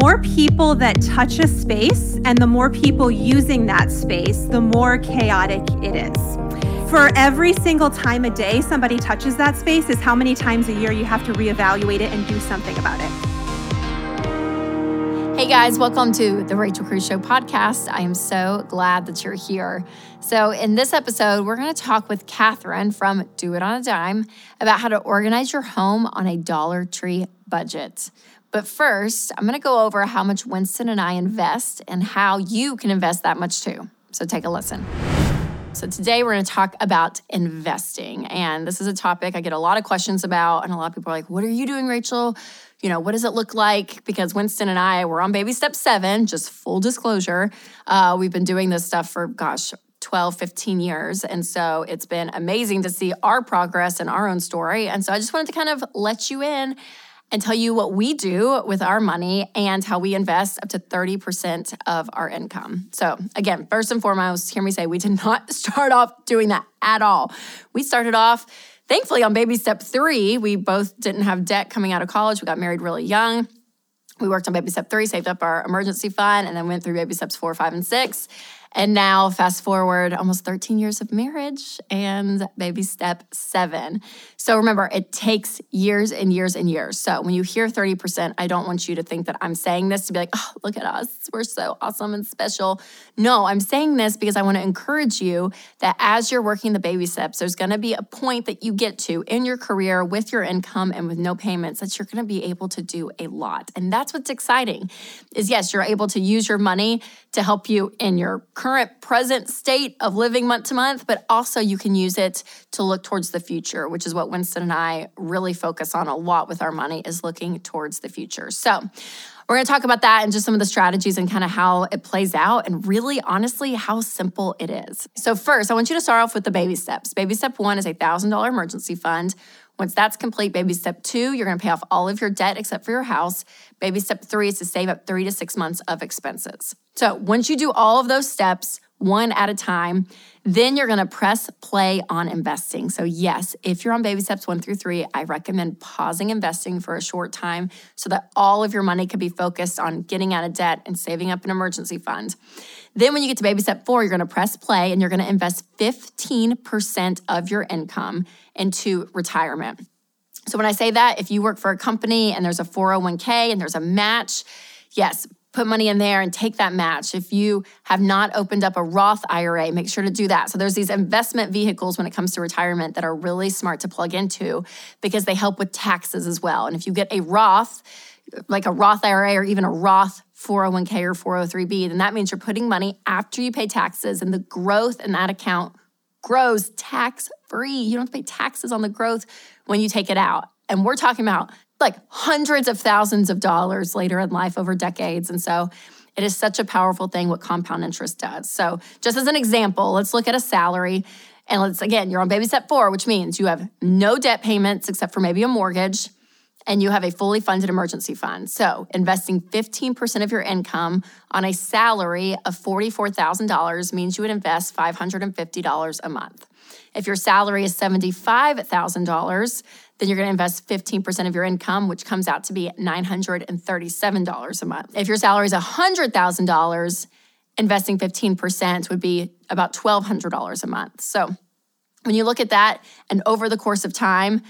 more people that touch a space and the more people using that space, the more chaotic it is. For every single time a day somebody touches that space, is how many times a year you have to reevaluate it and do something about it. Hey guys, welcome to the Rachel Cruz Show podcast. I am so glad that you're here. So, in this episode, we're going to talk with Kathrine from Do It on a Dime about how to organize your home on a Dollar Tree budget. But first, I'm going to go over how much Winston and I invest and how you can invest that much too. So, take a listen. So, today we're going to talk about investing. And this is a topic I get a lot of questions about. And a lot of people are like, What are you doing, Rachel? you know, what does it look like? Because Winston and I were on baby step seven, just full disclosure. Uh, we've been doing this stuff for, gosh, 12, 15 years. And so it's been amazing to see our progress and our own story. And so I just wanted to kind of let you in and tell you what we do with our money and how we invest up to 30% of our income. So, again, first and foremost, hear me say we did not start off doing that at all. We started off Thankfully, on baby step three, we both didn't have debt coming out of college. We got married really young. We worked on baby step three, saved up our emergency fund, and then went through baby steps four, five, and six. And now, fast forward almost 13 years of marriage and baby step seven. So remember, it takes years and years and years. So when you hear 30%, I don't want you to think that I'm saying this to be like, oh, look at us. We're so awesome and special. No, I'm saying this because I want to encourage you that as you're working the baby steps, there's going to be a point that you get to in your career with your income and with no payments that you're going to be able to do a lot. And that's what's exciting is yes, you're able to use your money to help you in your current present state of living month to month, but also you can use it to look towards the future, which is what Winston and I really focus on a lot with our money is looking towards the future. So, we're going to talk about that and just some of the strategies and kind of how it plays out and really honestly how simple it is. So, first, I want you to start off with the baby steps. Baby step 1 is a $1000 emergency fund. Once that's complete, baby step two, you're gonna pay off all of your debt except for your house. Baby step three is to save up three to six months of expenses. So once you do all of those steps, one at a time, then you're gonna press play on investing. So, yes, if you're on baby steps one through three, I recommend pausing investing for a short time so that all of your money can be focused on getting out of debt and saving up an emergency fund. Then, when you get to baby step four, you're gonna press play and you're gonna invest 15% of your income into retirement. So, when I say that, if you work for a company and there's a 401k and there's a match, yes, put money in there and take that match. If you have not opened up a Roth IRA, make sure to do that. So there's these investment vehicles when it comes to retirement that are really smart to plug into because they help with taxes as well. And if you get a Roth, like a Roth IRA or even a Roth 401k or 403b, then that means you're putting money after you pay taxes and the growth in that account grows tax free. You don't have to pay taxes on the growth when you take it out. And we're talking about like hundreds of thousands of dollars later in life over decades. And so it is such a powerful thing what compound interest does. So, just as an example, let's look at a salary. And let's again, you're on baby step four, which means you have no debt payments except for maybe a mortgage, and you have a fully funded emergency fund. So, investing 15% of your income on a salary of $44,000 means you would invest $550 a month. If your salary is $75,000, then you're going to invest 15% of your income, which comes out to be $937 a month. If your salary is $100,000, investing 15% would be about $1,200 a month. So when you look at that and over the course of time,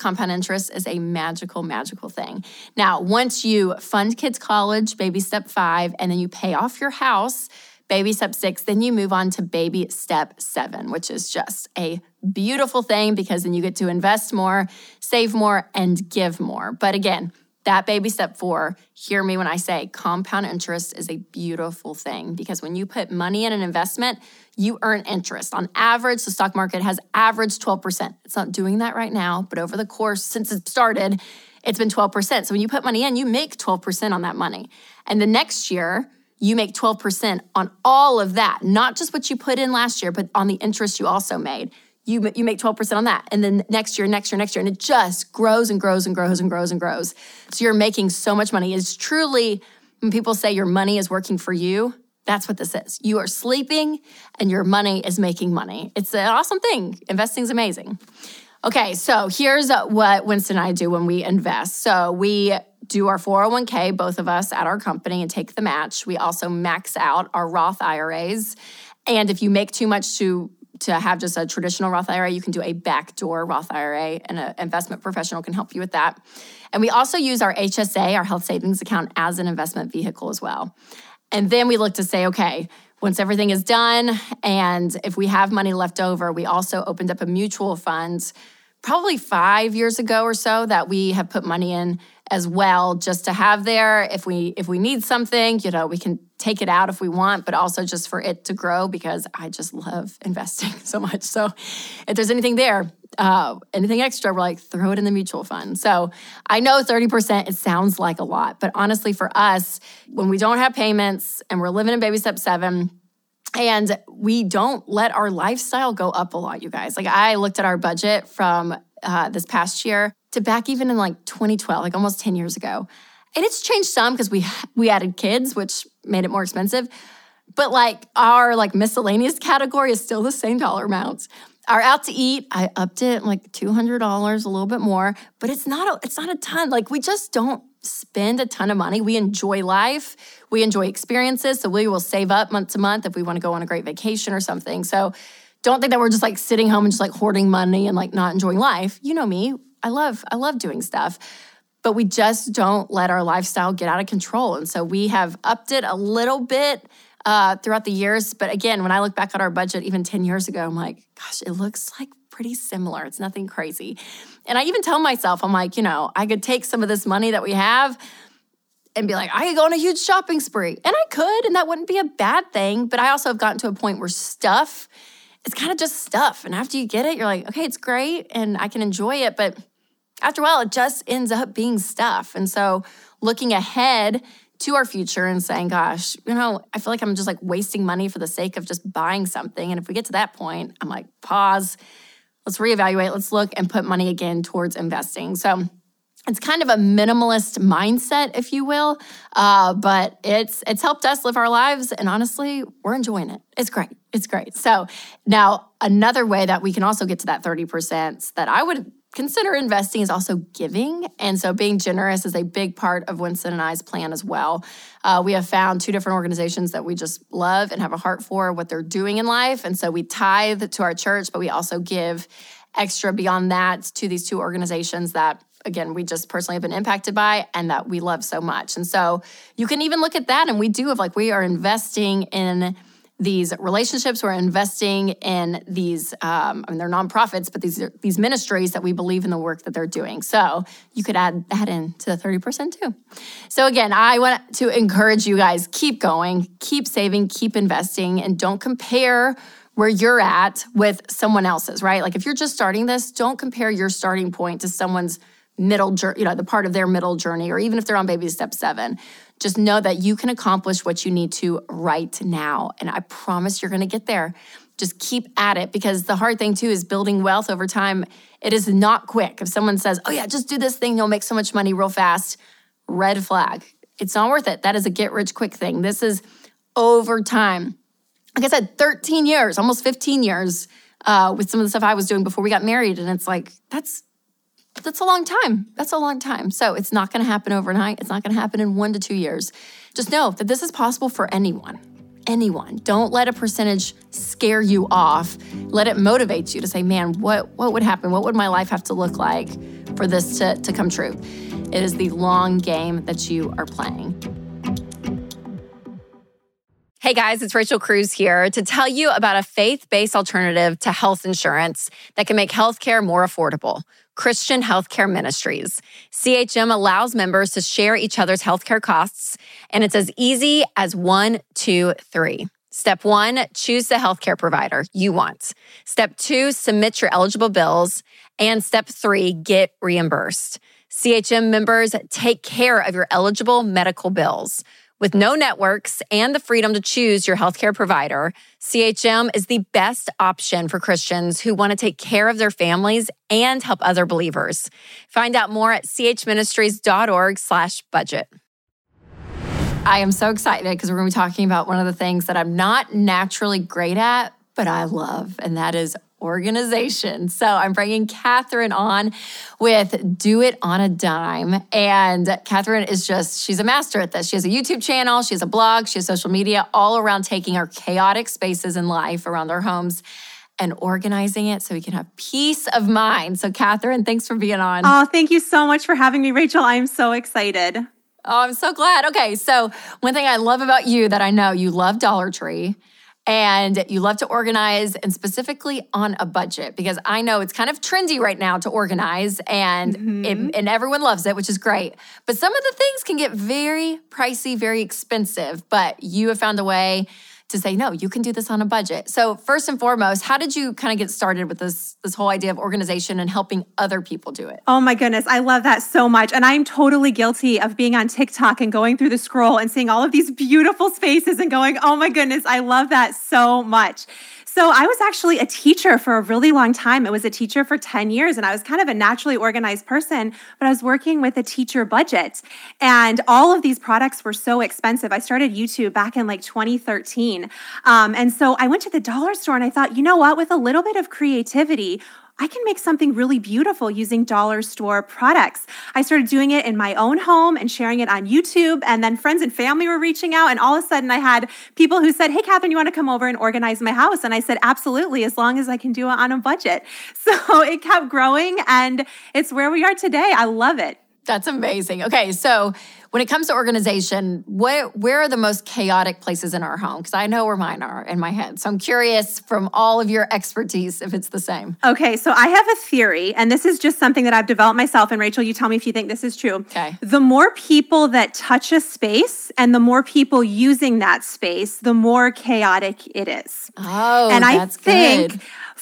compound interest is a magical, magical thing. Now, once you fund kids' college, baby step five, and then you pay off your house, baby step six, then you move on to baby step seven, which is just a beautiful thing because then you get to invest more, save more, and give more. But again, that baby step four, hear me when I say compound interest is a beautiful thing because when you put money in an investment, you earn interest. On average, the stock market has averaged 12%. It's not doing that right now, but over the course since it started, it's been 12%. So when you put money in, you make 12% on that money. And the next year, you make 12% on all of that, not just what you put in last year, but on the interest you also made. You, you make 12% on that. And then next year, next year, next year. And it just grows and grows and grows and grows and grows. So you're making so much money. It's truly, when people say your money is working for you, that's what this is. You are sleeping and your money is making money. It's an awesome thing. Investing is amazing. Okay, so here's uh, what Winston and I do when we invest. So we do our 401k, both of us at our company, and take the match. We also max out our Roth IRAs. And if you make too much to to have just a traditional Roth IRA, you can do a backdoor Roth IRA, and an investment professional can help you with that. And we also use our HSA, our health savings account, as an investment vehicle as well. And then we look to say, okay, once everything is done, and if we have money left over, we also opened up a mutual fund probably five years ago or so that we have put money in as well just to have there. If we if we need something you know we can take it out if we want but also just for it to grow because i just love investing so much. So if there's anything there uh, anything extra we're like throw it in the mutual fund. So i know 30% it sounds like a lot but honestly for us when we don't have payments and we're living in baby step seven and we don't let our lifestyle go up a lot you guys like i looked at our budget from uh, this past year to back even in like 2012, like almost 10 years ago. And it's changed some because we we added kids, which made it more expensive. But like our like miscellaneous category is still the same dollar amounts. Our out to eat, I upped it like two hundred dollars, a little bit more, but it's not a, it's not a ton. Like we just don't spend a ton of money. We enjoy life, we enjoy experiences, so we will save up month to month if we want to go on a great vacation or something. So don't think that we're just like sitting home and just like hoarding money and like not enjoying life. You know me. I love I love doing stuff. But we just don't let our lifestyle get out of control. And so we have upped it a little bit uh, throughout the years. But again, when I look back at our budget even 10 years ago, I'm like, gosh, it looks like pretty similar. It's nothing crazy. And I even tell myself, I'm like, you know, I could take some of this money that we have and be like, I could go on a huge shopping spree. And I could, and that wouldn't be a bad thing. But I also have gotten to a point where stuff, it's kind of just stuff. And after you get it, you're like, okay, it's great and I can enjoy it. But after a while, it just ends up being stuff. And so looking ahead to our future and saying, gosh, you know, I feel like I'm just like wasting money for the sake of just buying something. And if we get to that point, I'm like, pause, let's reevaluate, let's look and put money again towards investing. So it's kind of a minimalist mindset, if you will, uh, but it's it's helped us live our lives, and honestly, we're enjoying it. It's great. It's great. So now another way that we can also get to that thirty percent that I would consider investing is also giving. And so being generous is a big part of Winston and I's plan as well. Uh, we have found two different organizations that we just love and have a heart for what they're doing in life. And so we tithe to our church, but we also give extra beyond that to these two organizations that again we just personally have been impacted by and that we love so much and so you can even look at that and we do have like we are investing in these relationships. We're investing in these, um, I mean, they're nonprofits, but these are these ministries that we believe in the work that they're doing. So you could add that in to the 30% too. So again, I want to encourage you guys keep going, keep saving, keep investing, and don't compare where you're at with someone else's, right? Like if you're just starting this, don't compare your starting point to someone's middle journey, you know, the part of their middle journey, or even if they're on baby step seven just know that you can accomplish what you need to right now. And I promise you're going to get there. Just keep at it because the hard thing too is building wealth over time. It is not quick. If someone says, oh, yeah, just do this thing, you'll make so much money real fast, red flag. It's not worth it. That is a get rich quick thing. This is over time. Like I said, 13 years, almost 15 years uh, with some of the stuff I was doing before we got married. And it's like, that's that's a long time. That's a long time. So it's not going to happen overnight. It's not going to happen in one to two years. Just know that this is possible for anyone. Anyone. Don't let a percentage scare you off. Let it motivate you to say, man, what, what would happen? What would my life have to look like for this to, to come true? It is the long game that you are playing. Hey guys, it's Rachel Cruz here to tell you about a faith based alternative to health insurance that can make healthcare more affordable. Christian Healthcare Ministries. CHM allows members to share each other's healthcare costs, and it's as easy as one, two, three. Step one, choose the healthcare provider you want. Step two, submit your eligible bills. And step three, get reimbursed. CHM members take care of your eligible medical bills. With no networks and the freedom to choose your healthcare provider, CHM is the best option for Christians who want to take care of their families and help other believers. Find out more at chministries.org/budget. I am so excited because we're going to be talking about one of the things that I'm not naturally great at, but I love, and that is organization. So I'm bringing Kathrine on with Do It on a Dime. And Kathrine is just, she's a master at this. She has a YouTube channel, she has a blog, she has social media all around taking our chaotic spaces in life around our homes and organizing it so we can have peace of mind. So, Kathrine, thanks for being on. Oh, thank you so much for having me, Rachel. I'm so excited. Oh, I'm so glad. Okay, so one thing I love about you that I know you love Dollar Tree and you love to organize and specifically on a budget because I know it's kind of trendy right now to organize and mm-hmm. it, and everyone loves it, which is great. But some of the things can get very pricey, very expensive, but you have found a way to say no you can do this on a budget. So first and foremost how did you kind of get started with this this whole idea of organization and helping other people do it? Oh my goodness i love that so much and i'm totally guilty of being on tiktok and going through the scroll and seeing all of these beautiful spaces and going oh my goodness i love that so much so I was actually a teacher for a really long time. I was a teacher for 10 years and I was kind of a naturally organized person, but I was working with a teacher budget. And all of these products were so expensive. I started YouTube back in like 2013. Um, and so I went to the dollar store and I thought, you know what, with a little bit of creativity, I can make something really beautiful using dollar store products. I started doing it in my own home and sharing it on YouTube. And then friends and family were reaching out. And all of a sudden, I had people who said, Hey, Kathrine, you want to come over and organize my house? And I said, Absolutely, as long as I can do it on a budget. So it kept growing, and it's where we are today. I love it. That's amazing. Okay, so when it comes to organization, what where are the most chaotic places in our home? Because I know where mine are in my head. So I'm curious from all of your expertise if it's the same. Okay, so I have a theory, and this is just something that I've developed myself. And Rachel, you tell me if you think this is true. Okay. The more people that touch a space and the more people using that space, the more chaotic it is. Oh, and I think good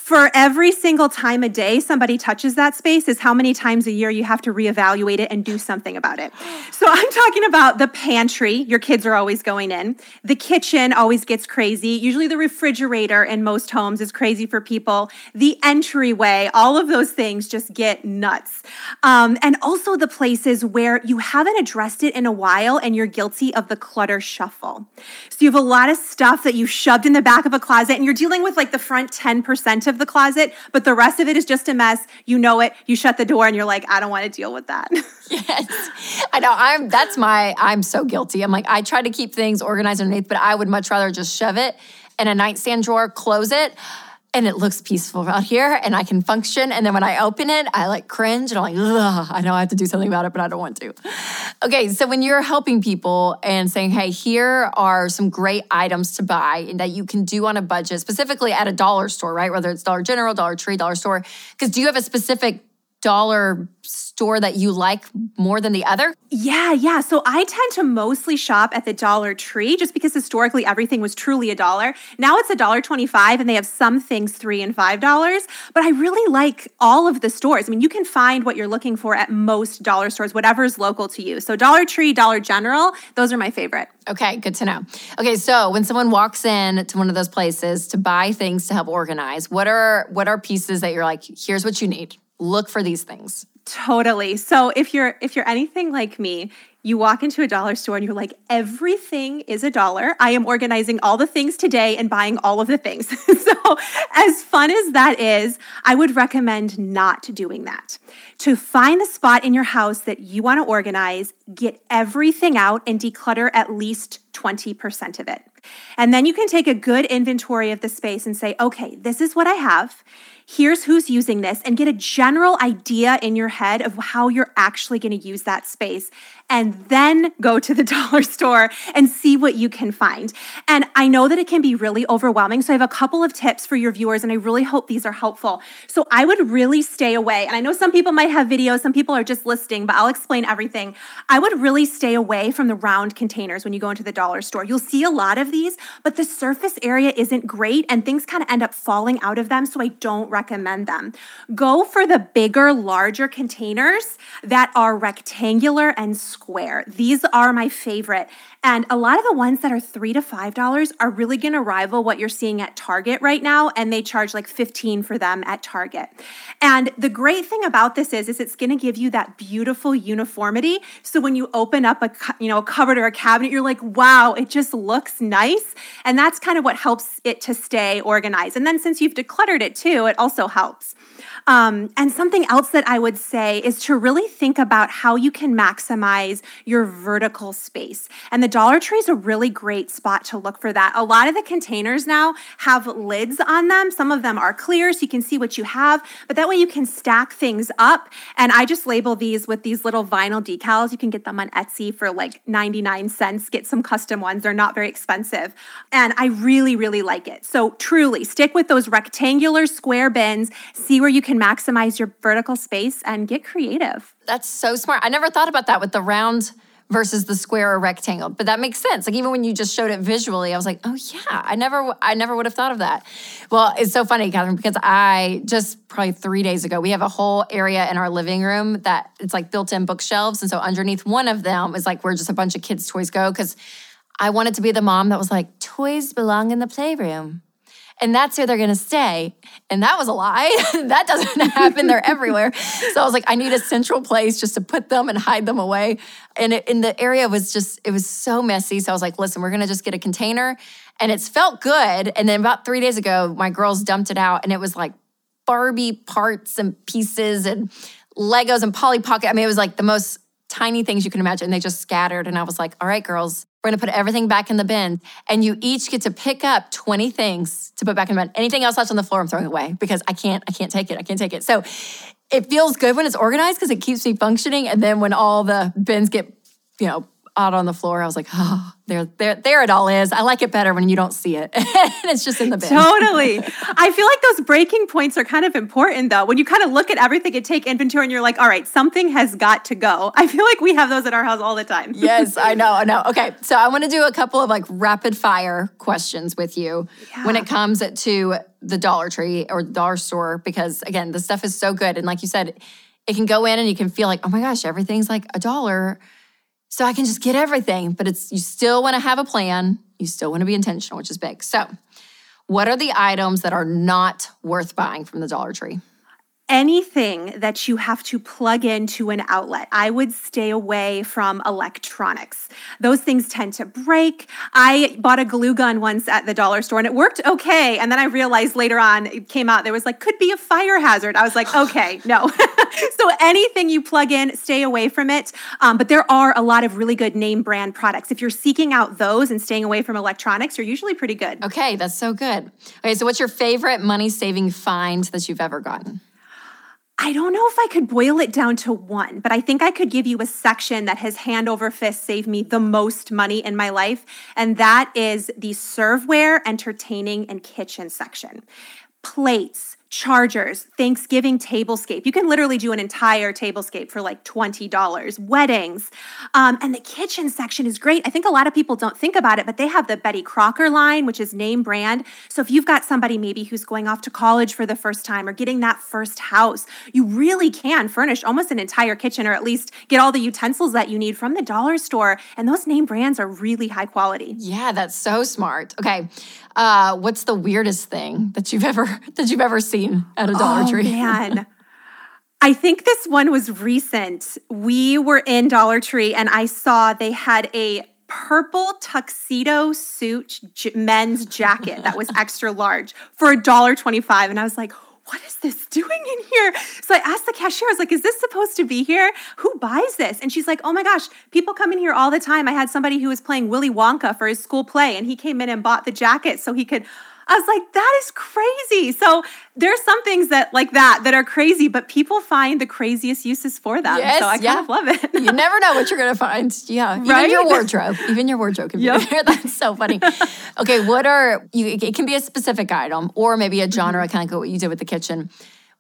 for every single time a day somebody touches that space is how many times a year you have to reevaluate it and do something about it. So I'm talking about the pantry, your kids are always going in. The kitchen always gets crazy. Usually the refrigerator in most homes is crazy for people. The entryway, all of those things just get nuts. Um, and also the places where you haven't addressed it in a while and you're guilty of the clutter shuffle. So you have a lot of stuff that you shoved in the back of a closet and you're dealing with like the front 10% of the closet, but the rest of it is just a mess. You know it. You shut the door and you're like, I don't want to deal with that. yes. I know. I'm that's my I'm so guilty. I'm like, I try to keep things organized underneath, but I would much rather just shove it in a nightstand drawer, close it and it looks peaceful out here and I can function. And then when I open it, I like cringe and I'm like, Ugh, I know I have to do something about it, but I don't want to. Okay, so when you're helping people and saying, hey, here are some great items to buy and that you can do on a budget, specifically at a dollar store, right? Whether it's Dollar General, Dollar Tree, Dollar Store, because do you have a specific dollar store that you like more than the other? Yeah, yeah. So I tend to mostly shop at the Dollar Tree just because historically everything was truly a dollar. Now it's a dollar 25 and they have some things 3 and 5 dollars, but I really like all of the stores. I mean, you can find what you're looking for at most dollar stores, whatever is local to you. So Dollar Tree, Dollar General, those are my favorite. Okay, good to know. Okay, so when someone walks in to one of those places to buy things to help organize, what are what are pieces that you're like, here's what you need? Look for these things. Totally. So if you're if you're anything like me, you walk into a dollar store and you're like everything is a dollar. I am organizing all the things today and buying all of the things. so as fun as that is, I would recommend not doing that. To find the spot in your house that you want to organize, get everything out and declutter at least 20% of it. And then you can take a good inventory of the space and say, okay, this is what I have here's who's using this, and get a general idea in your head of how you're actually going to use that space and then go to the dollar store and see what you can find. And I know that it can be really overwhelming. So I have a couple of tips for your viewers, and I really hope these are helpful. So I would really stay away. And I know some people might have videos, some people are just listing, but I'll explain everything. I would really stay away from the round containers when you go into the dollar store. You'll see a lot of these, but the surface area isn't great and things kind of end up falling out of them. So I don't recommend them. Go for the bigger, larger containers that are rectangular and square. These are my favorite. And a lot of the ones that are three to five dollars are really gonna rival what you're seeing at Target right now. And they charge like 15 for them at Target. And the great thing about this is, is it's gonna give you that beautiful uniformity. So when you open up a you know a cupboard or a cabinet, you're like, wow, it just looks nice. And that's kind of what helps it to stay organized. And then since you've decluttered it too, it also helps. Um, and something else that I would say is to really think about how you can maximize your vertical space. And the Dollar Tree is a really great spot to look for that. A lot of the containers now have lids on them. Some of them are clear so you can see what you have, but that way you can stack things up. And I just label these with these little vinyl decals. You can get them on Etsy for like 99 cents. Get some custom ones, they're not very expensive. And I really, really like it. So truly stick with those rectangular square bins, see where you can maximize your vertical space and get creative. That's so smart. I never thought about that with the round versus the square or rectangle. But that makes sense. Like even when you just showed it visually i was like oh yeah i never i never would have thought of that. Well it's so funny Kathrine because i just probably three days ago we have a whole area in our living room that it's like built-in bookshelves. And so underneath one of them is like where just a bunch of kids toys go. Because i wanted to be the mom that was like toys belong in the playroom and that's where they're going to stay. And that was a lie. that doesn't happen. They're everywhere. So I was like, I need a central place just to put them and hide them away. And in the area was just, it was so messy. So I was like, listen, we're going to just get a container. And it's felt good. And then about three days ago, my girls dumped it out and it was like Barbie parts and pieces and Legos and Polly Pocket. I mean, it was like the most tiny things you can imagine. They just scattered. And I was like, all right, girls, we're gonna put everything back in the bin. And you each get to pick up 20 things to put back in the bin. Anything else left on the floor, I'm throwing away because I can't, I can't take it. I can't take it. So it feels good when it's organized because it keeps me functioning. And then when all the bins get, you know, out on the floor. I was like, oh, there, there, there it all is. I like it better when you don't see it. and it's just in the bin. Totally. I feel like those breaking points are kind of important though. When you kind of look at everything and take inventory and you're like, all right, something has got to go. I feel like we have those at our house all the time. yes, I know. I know. Okay. So I want to do a couple of like rapid fire questions with you yeah. when it comes to the Dollar Tree or dollar store, because again, the stuff is so good. And like you said, it can go in and you can feel like, oh my gosh, everything's like a dollar so I can just get everything, but it's you still want to have a plan. You still want to be intentional, which is big. So, what are the items that are not worth buying from the Dollar Tree? Anything that you have to plug into an outlet. I would stay away from electronics. Those things tend to break. I bought a glue gun once at the dollar store and it worked okay. And then I realized later on, it came out, there was like, could be a fire hazard. I was like, okay, no. so anything you plug in, stay away from it. Um, but there are a lot of really good name brand products. If you're seeking out those and staying away from electronics, you're usually pretty good. Okay, that's so good. Okay, so what's your favorite money saving find that you've ever gotten? I don't know if I could boil it down to one, but I think I could give you a section that has hand over fist saved me the most money in my life. And that is the serveware, entertaining, and kitchen section. Plates, chargers, Thanksgiving tablescape. You can literally do an entire tablescape for like $20. Weddings. Um, and the kitchen section is great. I think a lot of people don't think about it, but they have the Betty Crocker line, which is name brand. So if you've got somebody maybe who's going off to college for the first time or getting that first house, you really can furnish almost an entire kitchen or at least get all the utensils that you need from the dollar store. And those name brands are really high quality. Yeah, that's so smart. Okay. Uh, what's the weirdest thing that you've ever that you've ever seen at a Dollar oh, Tree? Man. I think this one was recent. We were in Dollar Tree and I saw they had a purple tuxedo suit men's jacket that was extra large for a dollar 25 and I was like, what is this doing in here? So I asked the cashier, I was like, is this supposed to be here? Who buys this? And she's like, oh my gosh, people come in here all the time. I had somebody who was playing Willy Wonka for his school play, and he came in and bought the jacket so he could I was like, that is crazy. So there's some things that like that that are crazy, but people find the craziest uses for them. Yes, so I yeah. kind of love it. you never know what you're gonna find. Yeah. Right? Even your wardrobe. Even your wardrobe can be yep. there. That's so funny. okay, what are you it can be a specific item or maybe a genre, mm-hmm. kind of what you did with the kitchen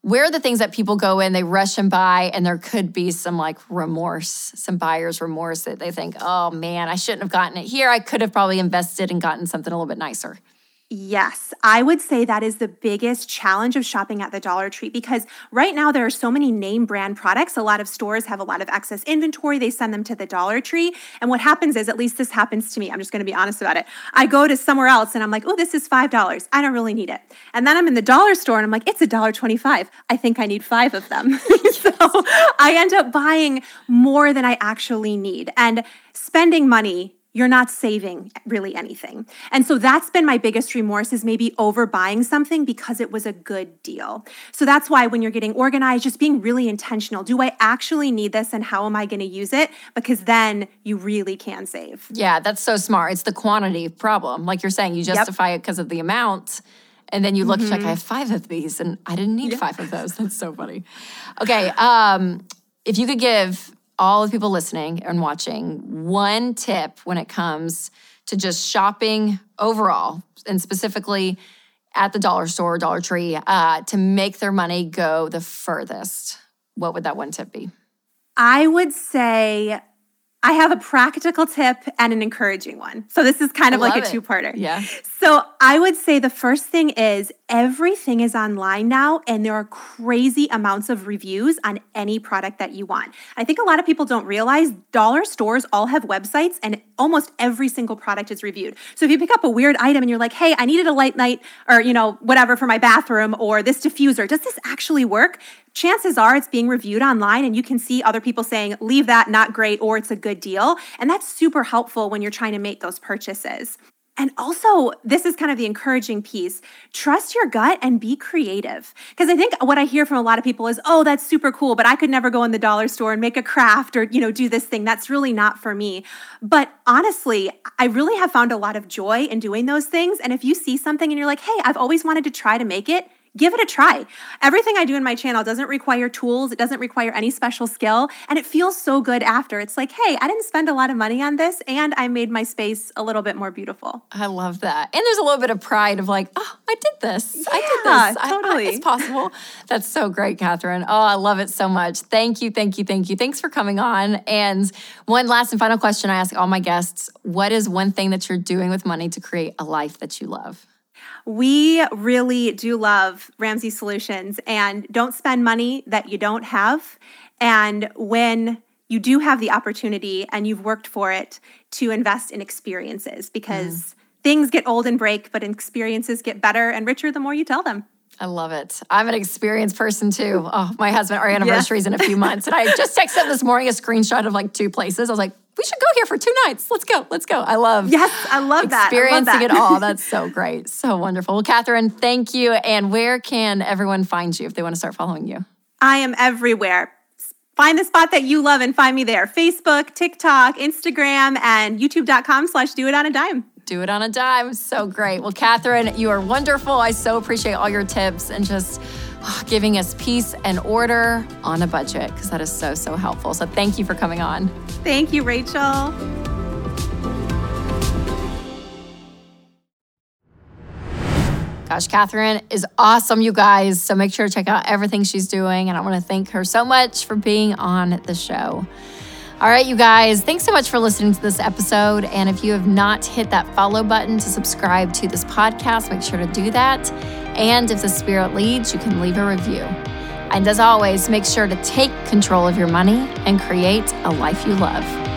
where are the things that people go in, they rush and buy, and there could be some like remorse, some buyer's remorse that they think, oh man, I shouldn't have gotten it here. I could have probably invested and gotten something a little bit nicer. Yes, I would say that is the biggest challenge of shopping at the Dollar Tree because right now there are so many name brand products. A lot of stores have a lot of excess inventory. They send them to the Dollar Tree. And what happens is, at least this happens to me, I'm just going to be honest about it. I go to somewhere else and I'm like, oh, this is $5. I don't really need it. And then I'm in the dollar store and I'm like, it's a dollar 25. I think I need five of them. so I end up buying more than I actually need. And spending money you're not saving really anything. And so that's been my biggest remorse is maybe overbuying something because it was a good deal. So that's why when you're getting organized, just being really intentional. Do I actually need this and how am I going to use it? Because then you really can save. Yeah, that's so smart. It's the quantity problem. Like you're saying, you justify yep. it because of the amount. And then you look mm-hmm. like I have five of these and I didn't need yeah. five of those. That's so funny. Okay. Um, if you could give all the people listening and watching one tip when it comes to just shopping overall and specifically at the dollar store, Dollar Tree, uh, to make their money go the furthest, what would that one tip be? I would say I have a practical tip and an encouraging one. So this is kind of like a two parter. Yeah. So I would say the first thing is everything is online now and there are crazy amounts of reviews on any product that you want. I think a lot of people don't realize dollar stores all have websites and almost every single product is reviewed. So if you pick up a weird item and you're like, "Hey, I needed a light night or, you know, whatever for my bathroom or this diffuser, does this actually work?" Chances are it's being reviewed online and you can see other people saying, leave that, not great, or it's a good deal. And that's super helpful when you're trying to make those purchases. And also, this is kind of the encouraging piece trust your gut and be creative. Because I think what I hear from a lot of people is, oh, that's super cool, but I could never go in the dollar store and make a craft or, you know, do this thing. That's really not for me. But honestly, I really have found a lot of joy in doing those things. And if you see something and you're like, hey, I've always wanted to try to make it, give it a try. Everything I do in my channel doesn't require tools, it doesn't require any special skill, and it feels so good after. It's like, hey, I didn't spend a lot of money on this and I made my space a little bit more beautiful. I love that. And there's a little bit of pride of like, oh, I did this. Yeah, I did this. Totally. I, I, it's possible. That's so great, Kathrine. Oh, I love it so much. Thank you, thank you, thank you. Thanks for coming on. And one last and final question I ask all my guests What is one thing that you're doing with money to create a life that you love? We really do love Ramsey Solutions and don't spend money that you don't have. And when you do have the opportunity and you've worked for it to invest in experiences because mm. things get old and break, but experiences get better and richer the more you tell them. I love it. I'm an experienced person too. Oh, my husband, our anniversary is in a few months. And I just texted him this morning a screenshot of like two places. I was like, we should go here for two nights. Let's go. Let's go. I love Yes, I love that. Experiencing that. it all. That's so great. So wonderful. Well, Kathrine, thank you. And where can everyone find you if they want to start following you? I am everywhere. Find the spot that you love and find me there. Facebook, TikTok, Instagram, and youtube.com slash do it on a dime. Do it on a dime. So great. Well, Kathrine, you are wonderful. I so appreciate all your tips and just oh, giving us peace and order on a budget because that is so, so helpful. So thank you for coming on. Thank you, Rachel. Gosh, Kathrine is awesome, you guys. So make sure to check out everything she's doing. And I want to thank her so much for being on the show. All right, you guys, thanks so much for listening to this episode. And if you have not hit that follow button to subscribe to this podcast, make sure to do that. And if the Spirit leads, you can leave a review. And as always, make sure to take control of your money and create a life you love.